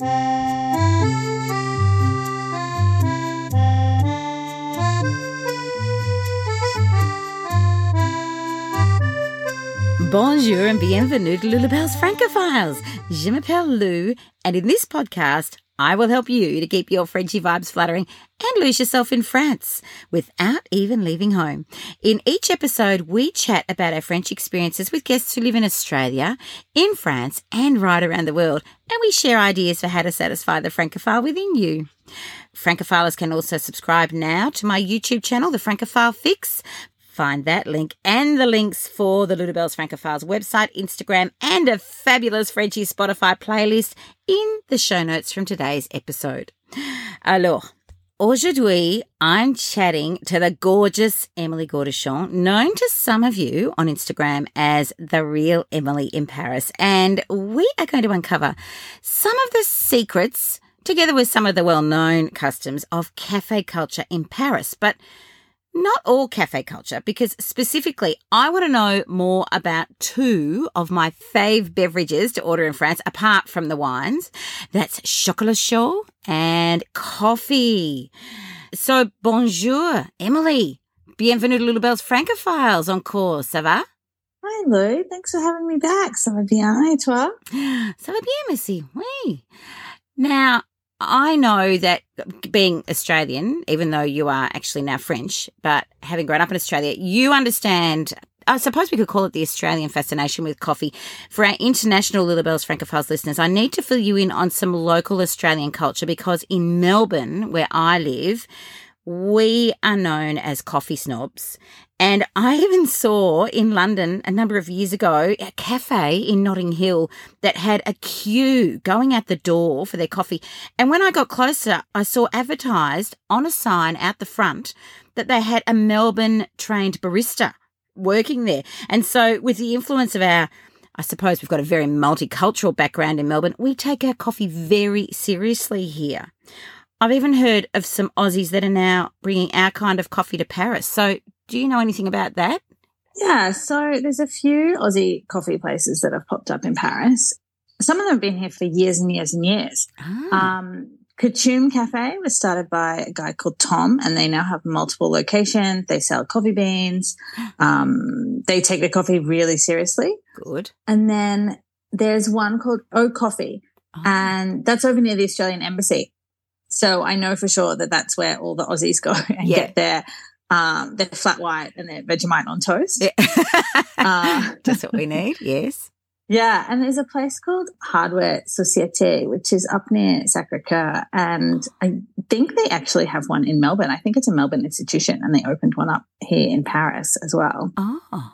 Bonjour and bienvenue to Lulabelle's Francophiles. Je m'appelle Lou, and in this podcast, I will help you to keep your Frenchy vibes fluttering and lose yourself in France without even leaving home. In each episode, we chat about our French experiences with guests who live in Australia, in France, and right around the world, and we share ideas for how to satisfy the Francophile within you. Francophiles can also subscribe now to my YouTube channel, The Francophile Fix, find that link and the links for the Lulabelle's Francophiles website, Instagram, and a fabulous Frenchie Spotify playlist in the show notes from today's episode. Alors, Aujourd'hui, I'm chatting to the gorgeous Emily Gaudichon, known to some of you on Instagram as the real Emily in Paris. And we are going to uncover some of the secrets, together with some of the well known customs of cafe culture in Paris. But not all cafe culture, because specifically, I want to know more about two of my fave beverages to order in France, apart from the wines. That's chocolat chaud and coffee. So, bonjour, Emily. Bienvenue to Lulabelle's Francophiles encore. Ça va? Hi Lou, thanks for having me back. Ça va bien et toi? Ça va bien, merci. Oui. Now, I know that being Australian, even though you are actually now French, but having grown up in Australia, you understand. I suppose we could call it the Australian fascination with coffee. For our international Lulabelle's Francophiles listeners, I need to fill you in on some local Australian culture because in Melbourne, where I live, we are known as coffee snobs. And I even saw in London a number of years ago a cafe in Notting Hill that had a queue going out the door for their coffee. And when I got closer, I saw advertised on a sign out the front that they had a Melbourne trained barista working there. And so, with the influence of our I suppose we've got a very multicultural background in Melbourne. We take our coffee very seriously here. I've even heard of some Aussies that are now bringing our kind of coffee to Paris. So, do you know anything about that? Yeah, so there's a few Aussie coffee places that have popped up in Paris. Some of them have been here for years and years and years. Ah. Um, Coutume Cafe was started by a guy called Tom, and they now have multiple locations. They sell coffee beans. Um, they take their coffee really seriously. Good. And then there's one called O Coffee, oh. and that's over near the Australian Embassy. So I know for sure that that's where all the Aussies go and yeah. get their um, their flat white and their Vegemite on toast. Yeah. uh, Just what we need. Yes. Yeah, and there's a place called Hardware Societe, which is up near Sacre Coeur, and I think they actually have one in Melbourne. I think it's a Melbourne institution, and they opened one up here in Paris as well. Oh,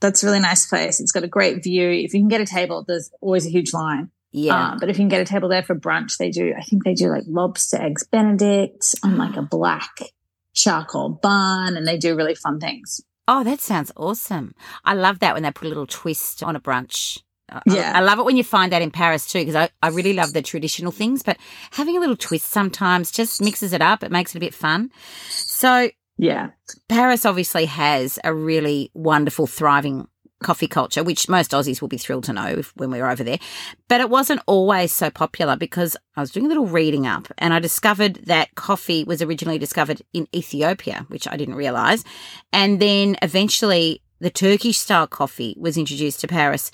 that's a really nice place. It's got a great view. If you can get a table, there's always a huge line. Yeah. Um, but if you can get a table there for brunch, they do, I think they do like lobster eggs Benedict on like a black charcoal bun and they do really fun things. Oh, that sounds awesome. I love that when they put a little twist on a brunch. Yeah. I, I love it when you find that in Paris too, because I, I really love the traditional things, but having a little twist sometimes just mixes it up. It makes it a bit fun. So, yeah. Paris obviously has a really wonderful, thriving coffee culture, which most Aussies will be thrilled to know if, when we were over there. But it wasn't always so popular because I was doing a little reading up and I discovered that coffee was originally discovered in Ethiopia, which I didn't realize. And then eventually the Turkish style coffee was introduced to Paris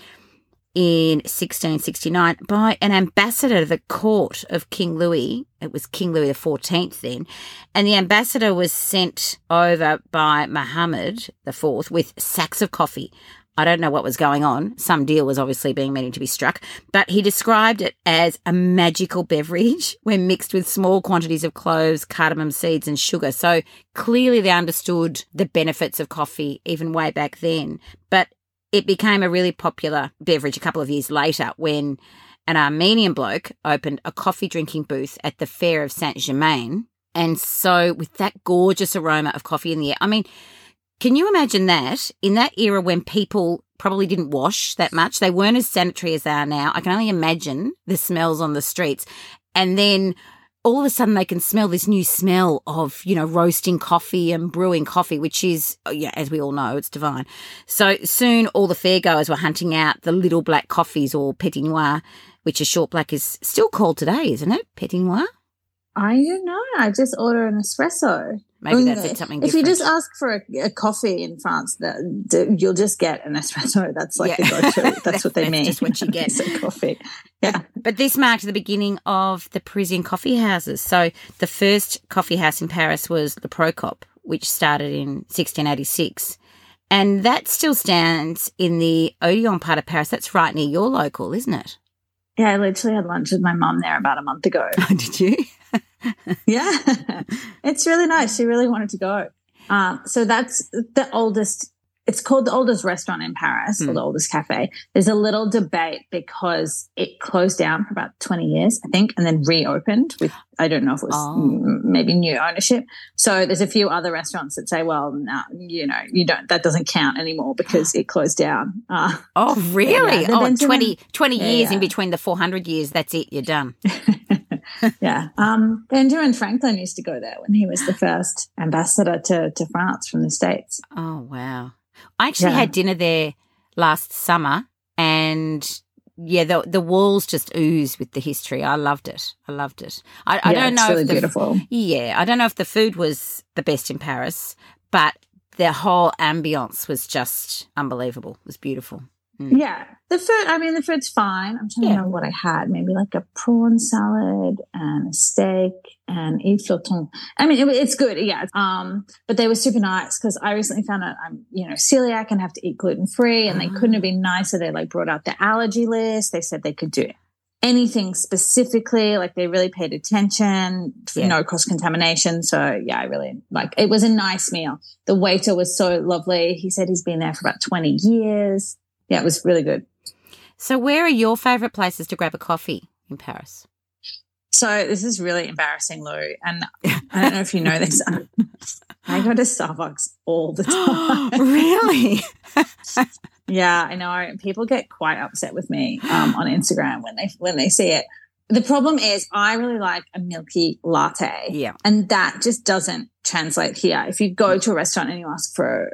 in 1669 by an ambassador to the court of King Louis. It was King Louis XIV then. And the ambassador was sent over by Muhammad IV with sacks of coffee I don't know what was going on. Some deal was obviously being meaning to be struck, but he described it as a magical beverage when mixed with small quantities of cloves, cardamom seeds, and sugar. So clearly they understood the benefits of coffee even way back then. But it became a really popular beverage a couple of years later when an Armenian bloke opened a coffee drinking booth at the fair of Saint Germain. And so, with that gorgeous aroma of coffee in the air, I mean, can you imagine that in that era when people probably didn't wash that much? They weren't as sanitary as they are now. I can only imagine the smells on the streets. And then all of a sudden they can smell this new smell of, you know, roasting coffee and brewing coffee, which is, oh, yeah, as we all know, it's divine. So soon all the fairgoers were hunting out the little black coffees or petit noir which a short black is still called today, isn't it? Petit noir. I don't know. I just order an espresso. Maybe that's it, something If you just ask for a, a coffee in France, the, you'll just get an espresso. That's like Yeah. the go-to. That's what they That's mean. just what you get. A coffee. Yeah. But this marked the beginning of the Parisian coffee houses. So the first coffee house in Paris was the Procope, which started in 1686. And that still stands in the Odeon part of Paris. That's right near your local, isn't it? Yeah, I literally had lunch with my mum there about a month ago. Did you? Yeah, it's really nice. She really wanted to go. Um, so that's the oldest. It's called the oldest restaurant in Paris or Hmm. the oldest cafe. There's a little debate because it closed down for about 20 years, I think, and then reopened with, I don't know if it was Oh. mm, maybe new ownership. So there's a few other restaurants that say, well, no, you know, you don't, that doesn't count anymore because it closed down. Uh, Oh, really? Yeah, oh, Benjamin- 20, 20 Yeah, years in between the 400 years. That's it. You're done. yeah. Um, Benjamin Franklin used to go there when he was the first ambassador to, to France from the States. Oh, wow. I actually Yeah. had dinner there last summer and yeah, the the walls just ooze with the history. I loved it. I loved it. I, I don't know really if the, beautiful. Yeah, I don't know if the food was the best in Paris, but the whole ambience was just unbelievable. It was beautiful. Yeah. The food, I mean, the food's fine. I'm trying Yeah. to remember what I had. Maybe like a prawn salad and a steak and a floton. I mean, it, it's good. Yeah. Um, but they were super nice because I recently found out I'm, you know, celiac and have to eat gluten free and they couldn't have been nicer. They like brought out the allergy list. They said they could do anything specifically. Like they really paid attention, Yeah. no cross contamination. So yeah, I really like, it was a nice meal. The waiter was so lovely. He said he's been there for about 20 years. Yeah, it was really good. So, where are your favourite places to grab a coffee in Paris? So this is really embarrassing, Lou. And I don't know if you know this. I go to Starbucks all the time. really? yeah, I know. People get quite upset with me um, on Instagram when they when they see it. The problem is, I really like a milky latte, Yeah. and that just doesn't translate here. If you go to a restaurant and you ask for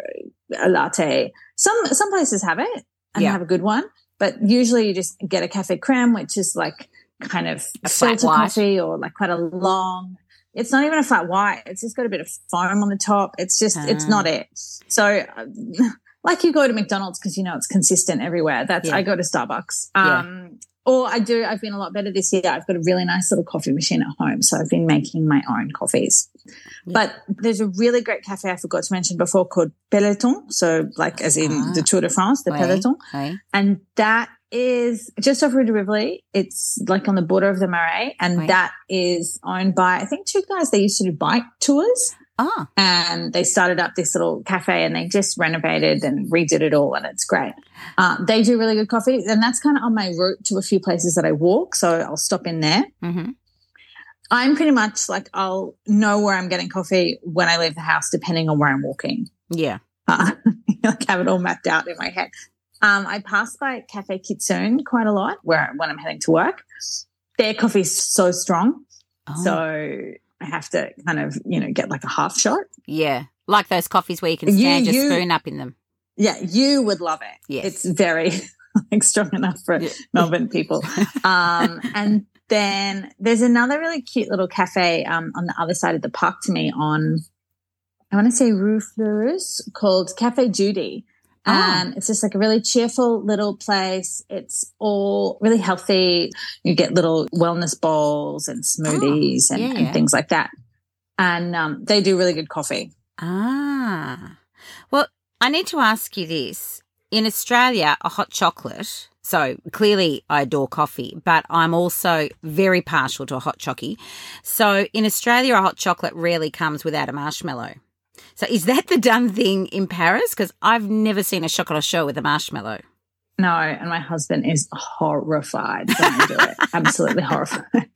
a latte, some some places have it and Yeah. have a good one, but usually you just get a cafe creme, which is like kind of A flat filter white. coffee or like quite a long. It's not even a flat white. It's just got a bit of foam on the top. It's just, it's Ah. not it. So, uh, like you go to McDonald's because you know it's consistent everywhere. That's Yeah. I go to Starbucks. Um, or I do. I've been a lot better this year. I've got a really nice little coffee machine at home, so I've been making my own coffees. Yeah. But there's a really great cafe I forgot to mention before called Peloton. So, like as in Ah. the Tour de France, the Oui. Peloton Oui. and that is just off Rue de Rivoli. It's like on the border of the Marais, and Right. that is owned by I think two guys. They used to do bike tours, Oh, and they started up this little cafe, and they just renovated and redid it all, and it's great. Um, they do really good coffee, and that's kind of on my route to a few places that I walk, so I'll stop in there. hmm I'm pretty much like I'll know where I'm getting coffee when I leave the house, depending on where I'm walking yeah. uh, like have it all mapped out in my head. Um, I pass by Cafe Kitsune quite a lot where when I'm heading to work. Their coffee's so strong, Oh, so I have to kind of you know get like a half shot. yeah. Like those coffees where you can You- stand your you- spoon up in them. Yeah, you would love it. Yes. It's very like strong enough for Yeah. Melbourne people. Um, and then there's another really cute little cafe um, on the other side of the park to me on, I want to say Rue Fleurus called Cafe Judy. Ah. And it's just like a really cheerful little place. It's all really healthy. You get little wellness bowls and smoothies and, yeah, and yeah. things like that. And um, they do really good coffee. Ah. Well, I need to ask you this. In Australia, a hot chocolate. So clearly, I adore coffee, but I'm also very partial to a hot chockey. So in Australia, a hot chocolate rarely comes without a marshmallow. So is that the done thing in Paris? Because I've never seen a chocolate show with a marshmallow. No, and my husband is horrified I do it. Absolutely horrified.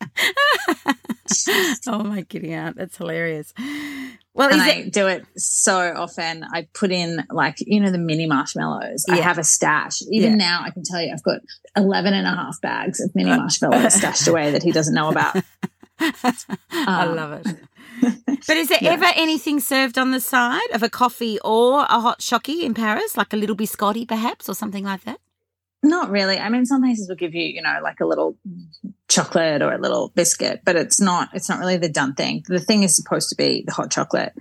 oh my giddy aunt, that's hilarious. Well, and is I it? do it so often. I put in like, you know, the mini marshmallows. I have a stash. Even Yeah. now I can tell you I've got 11 and a half bags of mini marshmallows stashed away that he doesn't know about. I Um, love it. But is there Yeah. ever anything served on the side of a coffee or a hot shocky in Paris, like a little biscotti perhaps, or something like that? Not really. I mean, some places will give you, you know, like a little chocolate or a little biscuit, but it's not. It's not really the done thing. The thing is supposed to be the hot chocolate.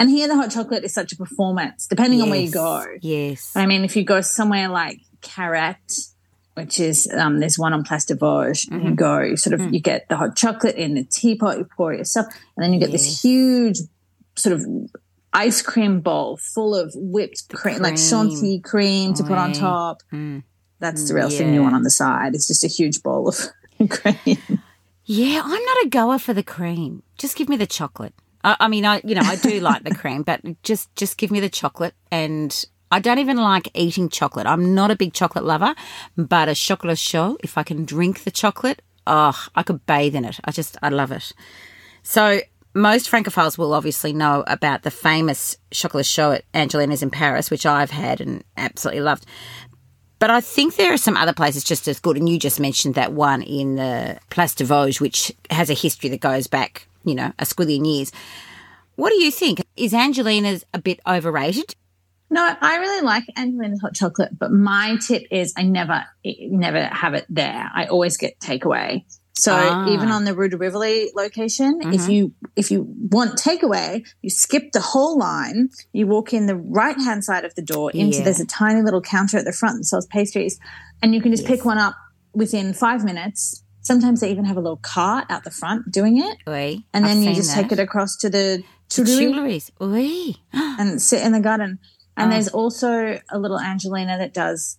And here, the hot chocolate is such a performance, depending yes. on where you go. Yes. I mean, if you go somewhere like Carrette, which is um, there's one on Place de Vosges. Mm-hmm. You go, you sort of, mm. you get the hot chocolate in the teapot, you pour it yourself, and then you get yes. this huge sort of ice cream bowl full of whipped cream, cream, like chantilly cream to put on top. Mm. That's the real yeah. thing you want on the side. It's just a huge bowl of cream. Yeah, I'm not a goer for the cream. Just give me the chocolate. I, I mean, I you know I do like the cream, but just just give me the chocolate. And I don't even like eating chocolate. I'm not a big chocolate lover, but a chocolat chaud, if I can drink the chocolate, oh, I could bathe in it. I just I love it. So most francophiles will obviously know about the famous chocolat chaud at Angelina's in Paris, which I've had and absolutely loved. But I think there are some other places just as good. And you just mentioned that one in the Place de Vosges, which has a history that goes back, you know, a squillion years. What do you think? Is Angelina's a bit overrated? No, I really like Angelina's hot chocolate, but my tip is I never, never have it there. I always get takeaway. So ah. even on the Rue de Rivoli location, mm-hmm. if you if you want takeaway, you skip the whole line. You walk in the right hand side of the door into yeah. there's a tiny little counter at the front that sells pastries, and you can just yes. pick one up within five minutes. Sometimes they even have a little cart out the front doing it, oui, and then I've you just that. take it across to the Tuileries, oui. and sit in the garden. And oh. there's also a little Angelina that does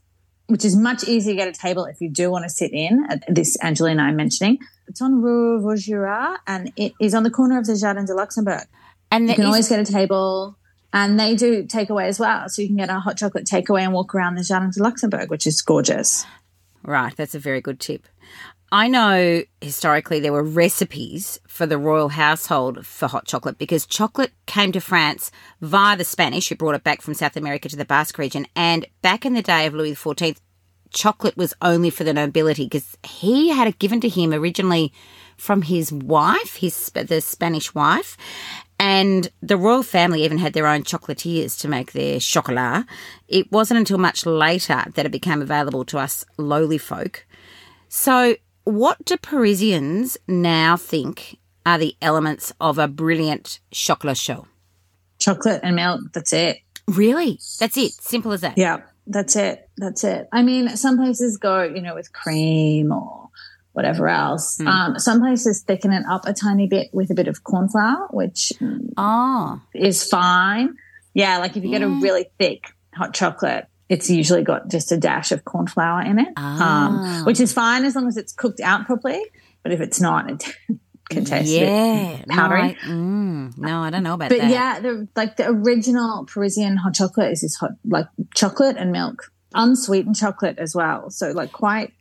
which is much easier to get a table if you do want to sit in at this Angelina I'm mentioning. It's on Rue Vaugirard and it is on the corner of the Jardin de Luxembourg. And you can is- always get a table. And they do takeaway as well. So you can get a hot chocolate takeaway and walk around the Jardin de Luxembourg, which is gorgeous. Right. That's a very good tip. I know historically there were recipes for the royal household for hot chocolate because chocolate came to France via the Spanish who brought it back from South America to the Basque region. And back in the day of Louis XIV, chocolate was only for the nobility because he had it given to him originally from his wife, his the Spanish wife, and the royal family even had their own chocolatiers to make their chocolat. It wasn't until much later that it became available to us lowly folk. So, what do Parisians now think are the elements of a brilliant chocolat chaud? Chocolate and milk. That's it. Really? That's it. Simple as that. Yeah. That's it. That's it. I mean, some places go, you know, with cream or whatever else. Mm. Um, some places thicken it up a tiny bit with a bit of corn flour, which oh. is fine. Yeah, like if you yeah. get a really thick hot chocolate, it's usually got just a dash of corn flour in it, um, ah. um, which is fine as long as it's cooked out properly. But if it's not, it can taste yeah, powdery. No I, mm, no, I don't know about but that. But yeah, the, like the original Parisian hot chocolate is this hot, like chocolate and milk, unsweetened chocolate as well. So like quite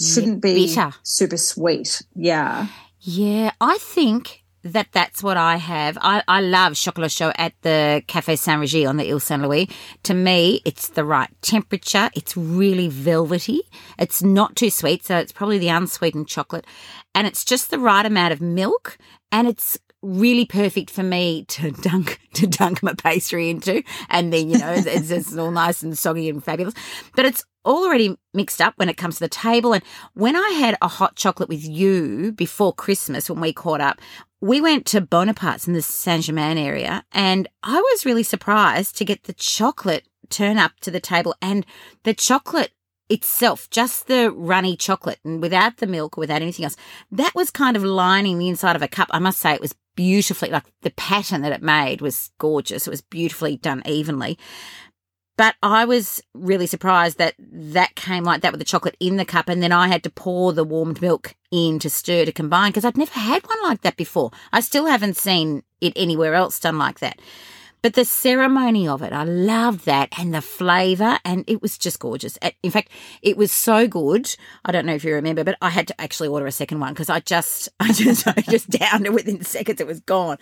shouldn't be bitter. super sweet. Yeah. Yeah, I think that that's what I have. I, I love chocolat chaud at the Cafe Saint Regis on the Ile Saint Louis. To me, it's the right temperature. It's really velvety. It's not too sweet, so it's probably the unsweetened chocolate. And it's just the right amount of milk. And it's really perfect for me to dunk to dunk my pastry into, and then you know it's, it's all nice and soggy and fabulous. But it's already mixed up when it comes to the table. And when I had a hot chocolate with you before Christmas, when we caught up, we went to Bonaparte's in the Saint Germain area, and I was really surprised to get the chocolate turn up to the table and the chocolate itself, just the runny chocolate and without the milk without anything else, that was kind of lining the inside of a cup. I must say it was beautifully, like the pattern that it made was gorgeous. It was beautifully done evenly. But I was really surprised that that came like that with the chocolate in the cup, and then I had to pour the warmed milk in to stir to combine because I'd never had one like that before. I still haven't seen it anywhere else done like that. But the ceremony of it, I loved that and the flavour, and it was just gorgeous. In fact, it was so good. I don't know if you remember, but I had to actually order a second one because I just, I just, I just downed it within seconds. It was gone.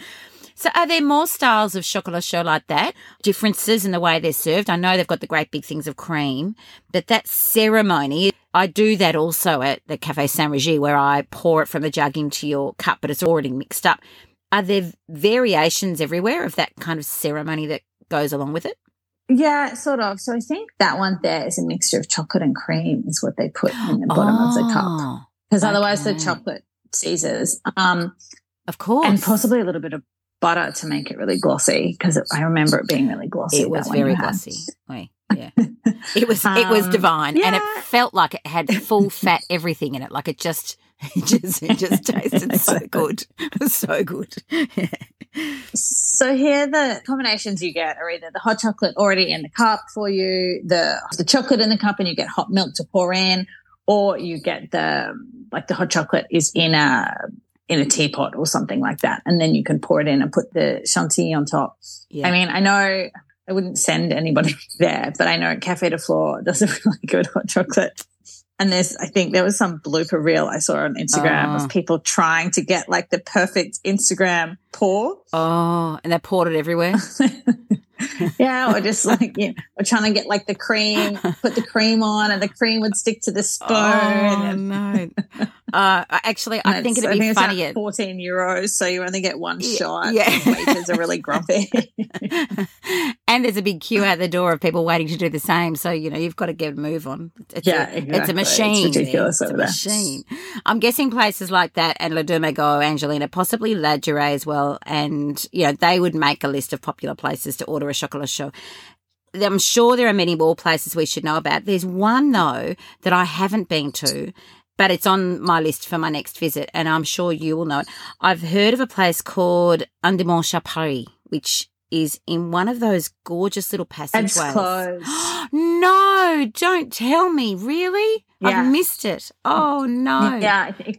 So are there more styles of chocolat chaud like that? Differences in the way they're served? I know they've got the great big things of cream, but that ceremony, I do that also at the Cafe Saint Regis where I pour it from the jug into your cup, but it's already mixed up. Are there variations everywhere of that kind of ceremony that goes along with it? Yeah, sort of. So I think that one there is a mixture of chocolate and cream is what they put in the bottom oh, of the cup. Because okay. otherwise the chocolate seizes. Um, of course. And possibly a little bit of butter to make it really glossy because I remember it being really glossy. It was very glossy. Wait, yeah. It was it was um, divine yeah. and it felt like it had full fat everything in it. Like it just it just it just tasted so good. So good. So here the combinations you get are either the hot chocolate already in the cup for you, the the chocolate in the cup and you get hot milk to pour in, or you get the like the hot chocolate is in a in a teapot or something like that. And then you can pour it in and put the chantilly on top. Yeah. I mean, I know I wouldn't send anybody there, but I know Cafe de Flore does a really good hot chocolate. And there's, I think there was some blooper reel I saw on Instagram oh. of ah. people trying to get like the perfect Instagram pour. Oh, and they poured it everywhere. yeah, or just like you know, or trying to get like the cream, put the cream on, and the cream would stick to the spoon. Oh and, no! Uh, actually, I think it'd be I funnier. Like Fourteen euros, so you only get one yeah, shot. Yeah, waiters are really grumpy. and there's a big queue at the door of people waiting to do the same. So you know you've got to get a move on. It's yeah, a, exactly. it's a machine. It's ridiculous. It's a machine. I'm guessing places like that and Deux Magots, Angelina, possibly Ladurée as well, and you know they would make a list of popular places to order a chocolat chaud. I'm sure there are many more places we should know about. There's one though that I haven't been to, but it's on my list for my next visit, and I'm sure you will know it. I've heard of a place called Dimanche à which is in one of those gorgeous little passageways. It's closed. no, don't tell me. Really? Yeah. I've missed it. Oh no. Yeah, it,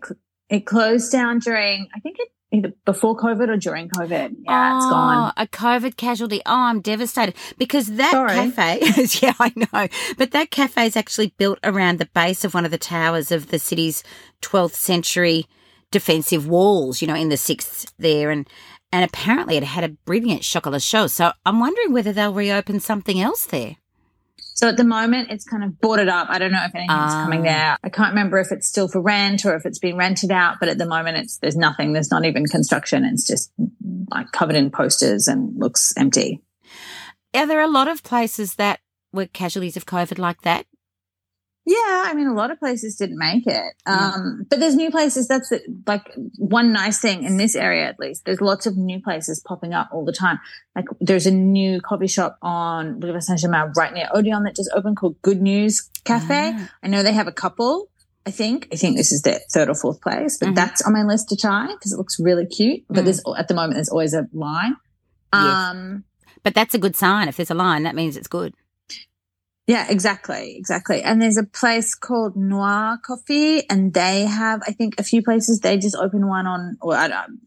it closed down during. I think it either before COVID or during COVID. Yeah, oh, it's gone. Oh, a COVID casualty. Oh, I'm devastated because that Sorry. cafe, yeah, I know, but that cafe is actually built around the base of one of the towers of the city's 12th century defensive walls, you know, in the sixth there. And, and apparently it had a brilliant chocolat chaud. So I'm wondering whether they'll reopen something else there. So at the moment, it's kind of boarded up. I don't know if anything's um, coming ah. there. I can't remember if it's still for rent or if it's been rented out. But at the moment, it's there's nothing. There's not even construction. It's just like covered in posters and looks empty. Are there a lot of places that were casualties of COVID like that? Yeah, I mean, a lot of places didn't make it. Um, but there's new places. That's the, like one nice thing in this area, at least. There's lots of new places popping up all the time. Like there's a new coffee shop on Boulevard Saint Germain right near Odeon that just opened called Good News Cafe. Ah. I know they have a couple. I think. I think this is their third or fourth place, but mm-hmm. that's on my list to try because it looks really cute. But mm. there's at the moment there's always a line. Um, but that's a good sign. If there's a line, that means it's good. Yeah, exactly, exactly. And there's a place called Noir Coffee, and they have, I think, a few places. They just opened one on, or I don't,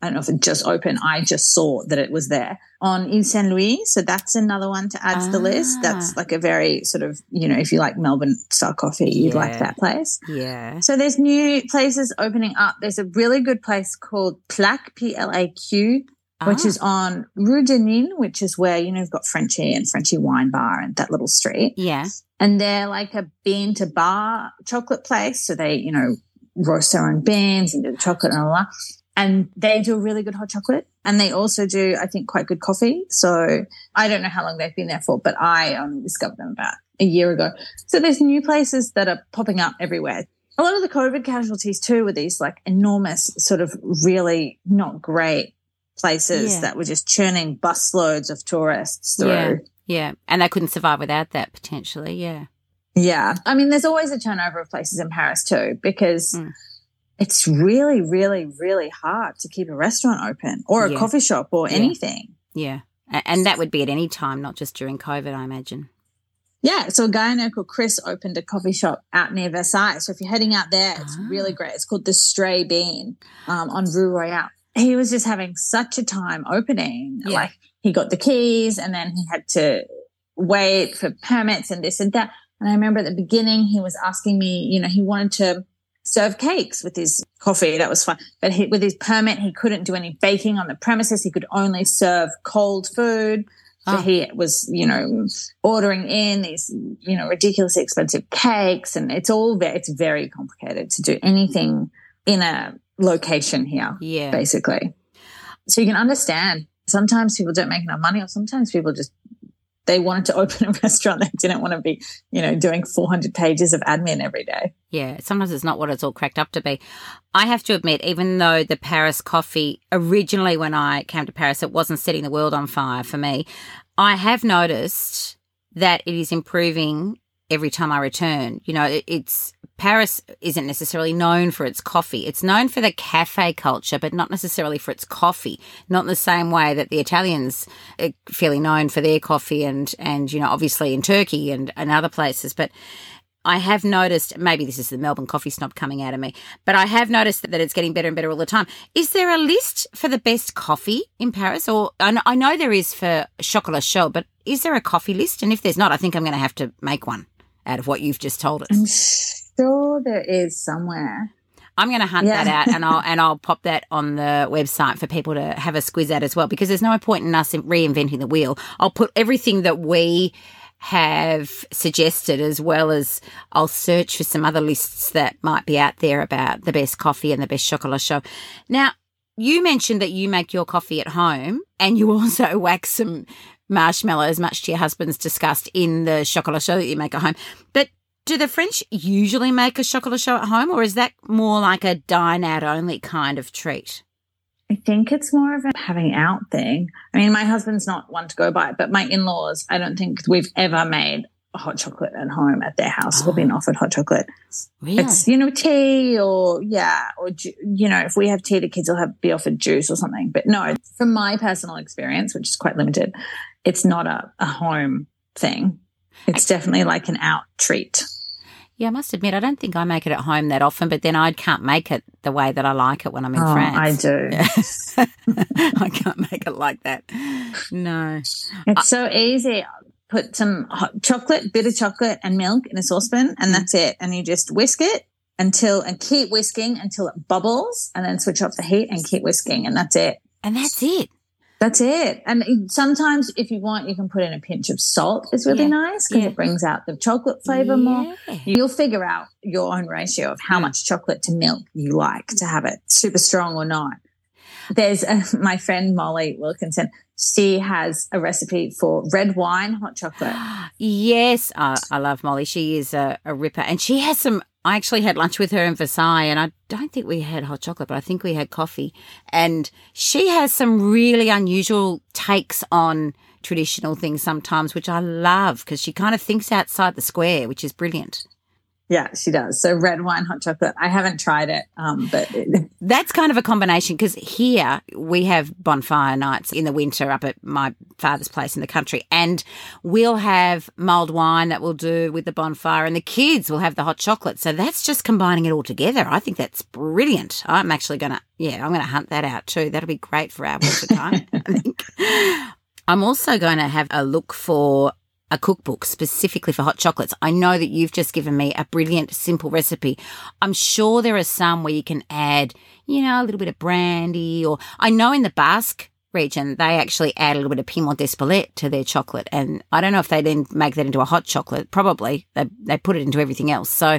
I don't know if it just opened. I just saw that it was there on Ile Saint Louis. So that's another one to add ah. to the list. That's ah. like a very sort of, you know, if you like Melbourne style coffee, you'd yeah. like that place. Yeah. So there's new places opening up. There's a really good place called Plaque, P L A Q which is ah. on Rue de Nîmes, which is where, you know, you've got Frenchy and Frenchy Wine Bar and that little street. Yeah. And they're like a bean to bar chocolate place. So they, you know, roast their own beans and do the chocolate and all that. And they do a really good hot chocolate. And they also do, I think, quite good coffee. So I don't know how long they've been there for, but I only discovered them about a year ago. So there's new places that are popping up everywhere a lot of the COVID casualties too were these like enormous, sort of really not great places yeah. that were just churning busloads of tourists through. Yeah. yeah. And they couldn't survive without that potentially. Yeah. Yeah. I mean, there's always a turnover of places in Paris too, because mm. it's really, really, really hard to keep a restaurant open or a yeah. coffee shop or anything. Yeah. And that would be at any time, not just during COVID, I imagine. Yeah, so a guy I know called Chris opened a coffee shop out near Versailles. So if you're heading out there, it's ah. really great. It's called the Stray Bean um, on Rue Royale he was just having such a time opening. Yeah. Like he got the keys and then he had to wait for permits and this and that. And I remember at the beginning, he was asking me, you know, he wanted to serve cakes with his coffee. That was fine. But he, with his permit, he couldn't do any baking on the premises. He could only serve cold food. So oh. he was, you know, ordering in these, you know, ridiculously expensive cakes. And it's all very, it's very complicated to do anything in a location here. Yeah. Basically. So you can understand sometimes people don't make enough money or sometimes people just they wanted to open a restaurant. They didn't want to be, you know, doing 400 pages of admin every day. Yeah, sometimes it's not what it's all cracked up to be. I have to admit, even though the Paris coffee, originally when I came to Paris, it wasn't setting the world on fire for me, I have noticed that it is improving every time I return. You know, it, it's Paris isn't necessarily known for its coffee. It's known for the cafe culture, but not necessarily for its coffee. Not the same way that the Italians are fairly known for their coffee and, and, you know, obviously in Turkey and, and other places. But I have noticed, maybe this is the Melbourne coffee snob coming out of me, but I have noticed that, that it's getting better and better all the time. Is there a list for the best coffee in Paris? Or I know there is for Chocolat Chaud, but is there a coffee list? And if there's not, I think I'm going to have to make one out of what you've just told us. I'm sure there is somewhere. I'm going to hunt yeah. that out and I'll and I'll pop that on the website for people to have a squiz at as well because there's no point in us reinventing the wheel. I'll put everything that we have suggested as well as I'll search for some other lists that might be out there about the best coffee and the best chocolate chaud. Now, you mentioned that you make your coffee at home and you also wax some marshmallows, much to your husband's disgust, in the chocolate show that you make at home. But do the French usually make a chocolat chaud at home, or is that more like a dine out only kind of treat? I think it's more of a having out thing. I mean, my husband's not one to go by but my in laws, I don't think we've ever made hot chocolate at home at their house oh. or been offered hot chocolate. Really? It's, you know, tea or, yeah, or, you know, if we have tea, the kids will have be offered juice or something. But no, from my personal experience, which is quite limited, it's not a, a home thing. It's definitely like an out treat. Yeah, I must admit, I don't think I make it at home that often, but then I can't make it the way that I like it when I'm in oh, France. I do. I can't make it like that. No. It's I- so easy. Put some hot chocolate, bitter chocolate, and milk in a saucepan, and mm. that's it. And you just whisk it until, and keep whisking until it bubbles, and then switch off the heat and keep whisking, and that's it. And that's it. That's it. And sometimes, if you want, you can put in a pinch of salt. It's really yeah. nice because yeah. it brings out the chocolate flavor yeah. more. You'll figure out your own ratio of how much chocolate to milk you like to have it super strong or not. There's a, my friend Molly Wilkinson. She has a recipe for red wine hot chocolate. yes, uh, I love Molly. She is a, a ripper, and she has some I actually had lunch with her in Versailles and I don't think we had hot chocolate, but I think we had coffee. And she has some really unusual takes on traditional things sometimes, which I love because she kind of thinks outside the square, which is brilliant. Yeah, she does. So red wine, hot chocolate. I haven't tried it, um, but that's kind of a combination because here we have bonfire nights in the winter up at my father's place in the country, and we'll have mulled wine that we'll do with the bonfire, and the kids will have the hot chocolate. So that's just combining it all together. I think that's brilliant. I'm actually gonna, yeah, I'm gonna hunt that out too. That'll be great for our winter time. I think. I'm also going to have a look for a cookbook specifically for hot chocolates. I know that you've just given me a brilliant, simple recipe. I'm sure there are some where you can add, you know, a little bit of brandy, or I know in the Basque region, they actually add a little bit of piment d'Espelette to their chocolate. And I don't know if they then make that into a hot chocolate. Probably they, they put it into everything else. So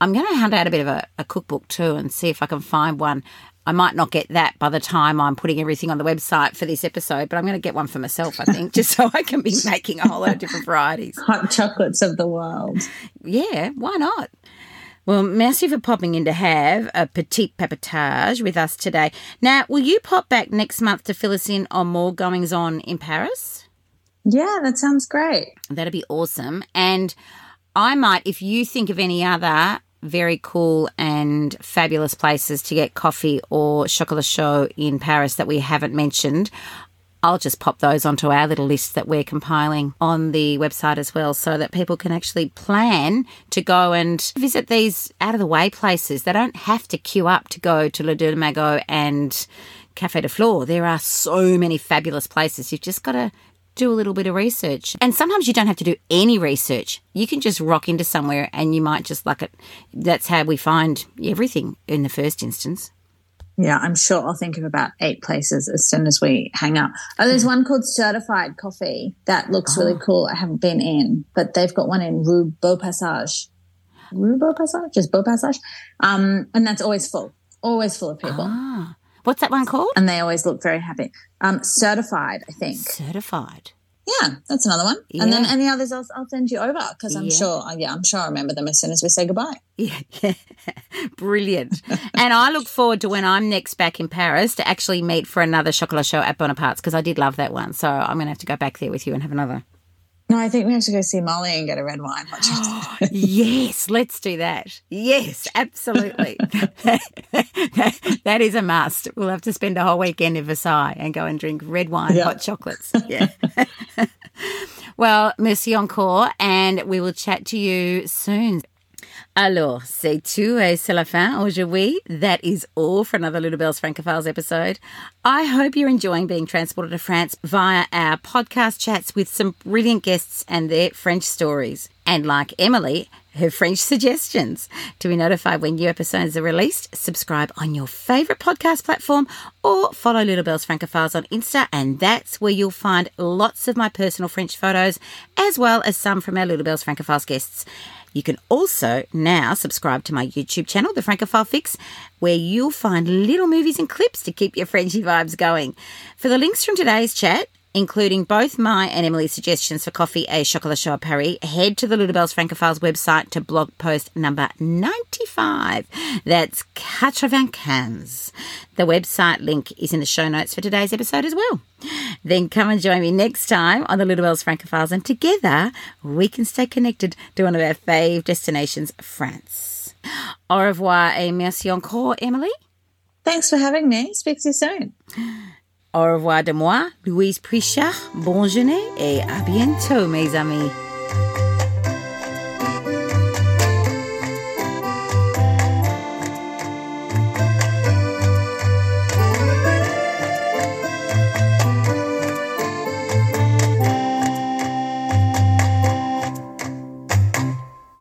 I'm going to hunt out a bit of a, a cookbook too and see if I can find one I might not get that by the time I'm putting everything on the website for this episode, but I'm going to get one for myself, I think, just so I can be making a whole lot of different varieties. Hot chocolates of the world. Yeah, why not? Well, merci for popping in to have a petit papotage with us today. Now, will you pop back next month to fill us in on more goings on in Paris? Yeah, that sounds great. That'd be awesome. And I might, if you think of any other very cool and fabulous places to get coffee or chocolat chaud in Paris that we haven't mentioned. I'll just pop those onto our little list that we're compiling on the website as well so that people can actually plan to go and visit these out of the way places. They don't have to queue up to go to Le Deux Magot and Cafe de Flore. There are so many fabulous places. You've just got to do a little bit of research. And sometimes you don't have to do any research. You can just rock into somewhere and you might just like it. That's how we find everything in the first instance. Yeah, I'm sure I'll think of about eight places as soon as we hang up. Oh, there's one called Certified Coffee that looks oh. really cool. I haven't been in, but they've got one in Rue Beaupassage. Rue Beaupassage? Just Beaupassage. Um, and that's always full, always full of people. Ah. What's that one called? And they always look very happy. Um, certified, I think. Certified. Yeah, that's another one. Yeah. And then any others, I'll, I'll send you over because I'm Yeah. sure. Yeah, I'm sure I remember them as soon as we say goodbye. Yeah, yeah. brilliant. and I look forward to when I'm next back in Paris to actually meet for another chocolat chaud at Bonaparte's because I did love that one. So I'm going to have to go back there with you and have another. No, I think we have to go see Molly and get a red wine. Yes, let's do that. Yes, absolutely. that is a must. We'll have to spend a whole weekend in Versailles and go and drink red wine, Yeah. hot chocolates. Yeah. well, merci encore, and we will chat to you soon. Alors, c'est tout et c'est la fin aujourd'hui. That is all for another Lulabelle's Francophiles episode. I hope you're enjoying being transported to France via our podcast chats with some brilliant guests and their French stories. And like Emily, her French suggestions. To be notified when new episodes are released, subscribe on your favourite podcast platform or follow Lulabelle's Francophiles on Insta, and that's where you'll find lots of my personal French photos, as well as some from our Lulabelle's Francophiles guests. You can also now subscribe to my YouTube channel, The Francophile Fix, where you'll find little movies and clips to keep your Frenchy vibes going. For the links from today's chat, including both my and Emily's suggestions for coffee a chocolat chaud Paris, head to the Bells Francophiles website to blog post number 95. That's 95. The website link is in the show notes for today's episode as well. Then come and join me next time on the Lulabelle's Francophiles, and together we can stay connected to one of our fave destinations, France. Au revoir et merci encore, Emily. Thanks for having me. Speak to you soon. Au revoir de moi, Louise Prichard. Bonne journée et à bientôt, mes amis.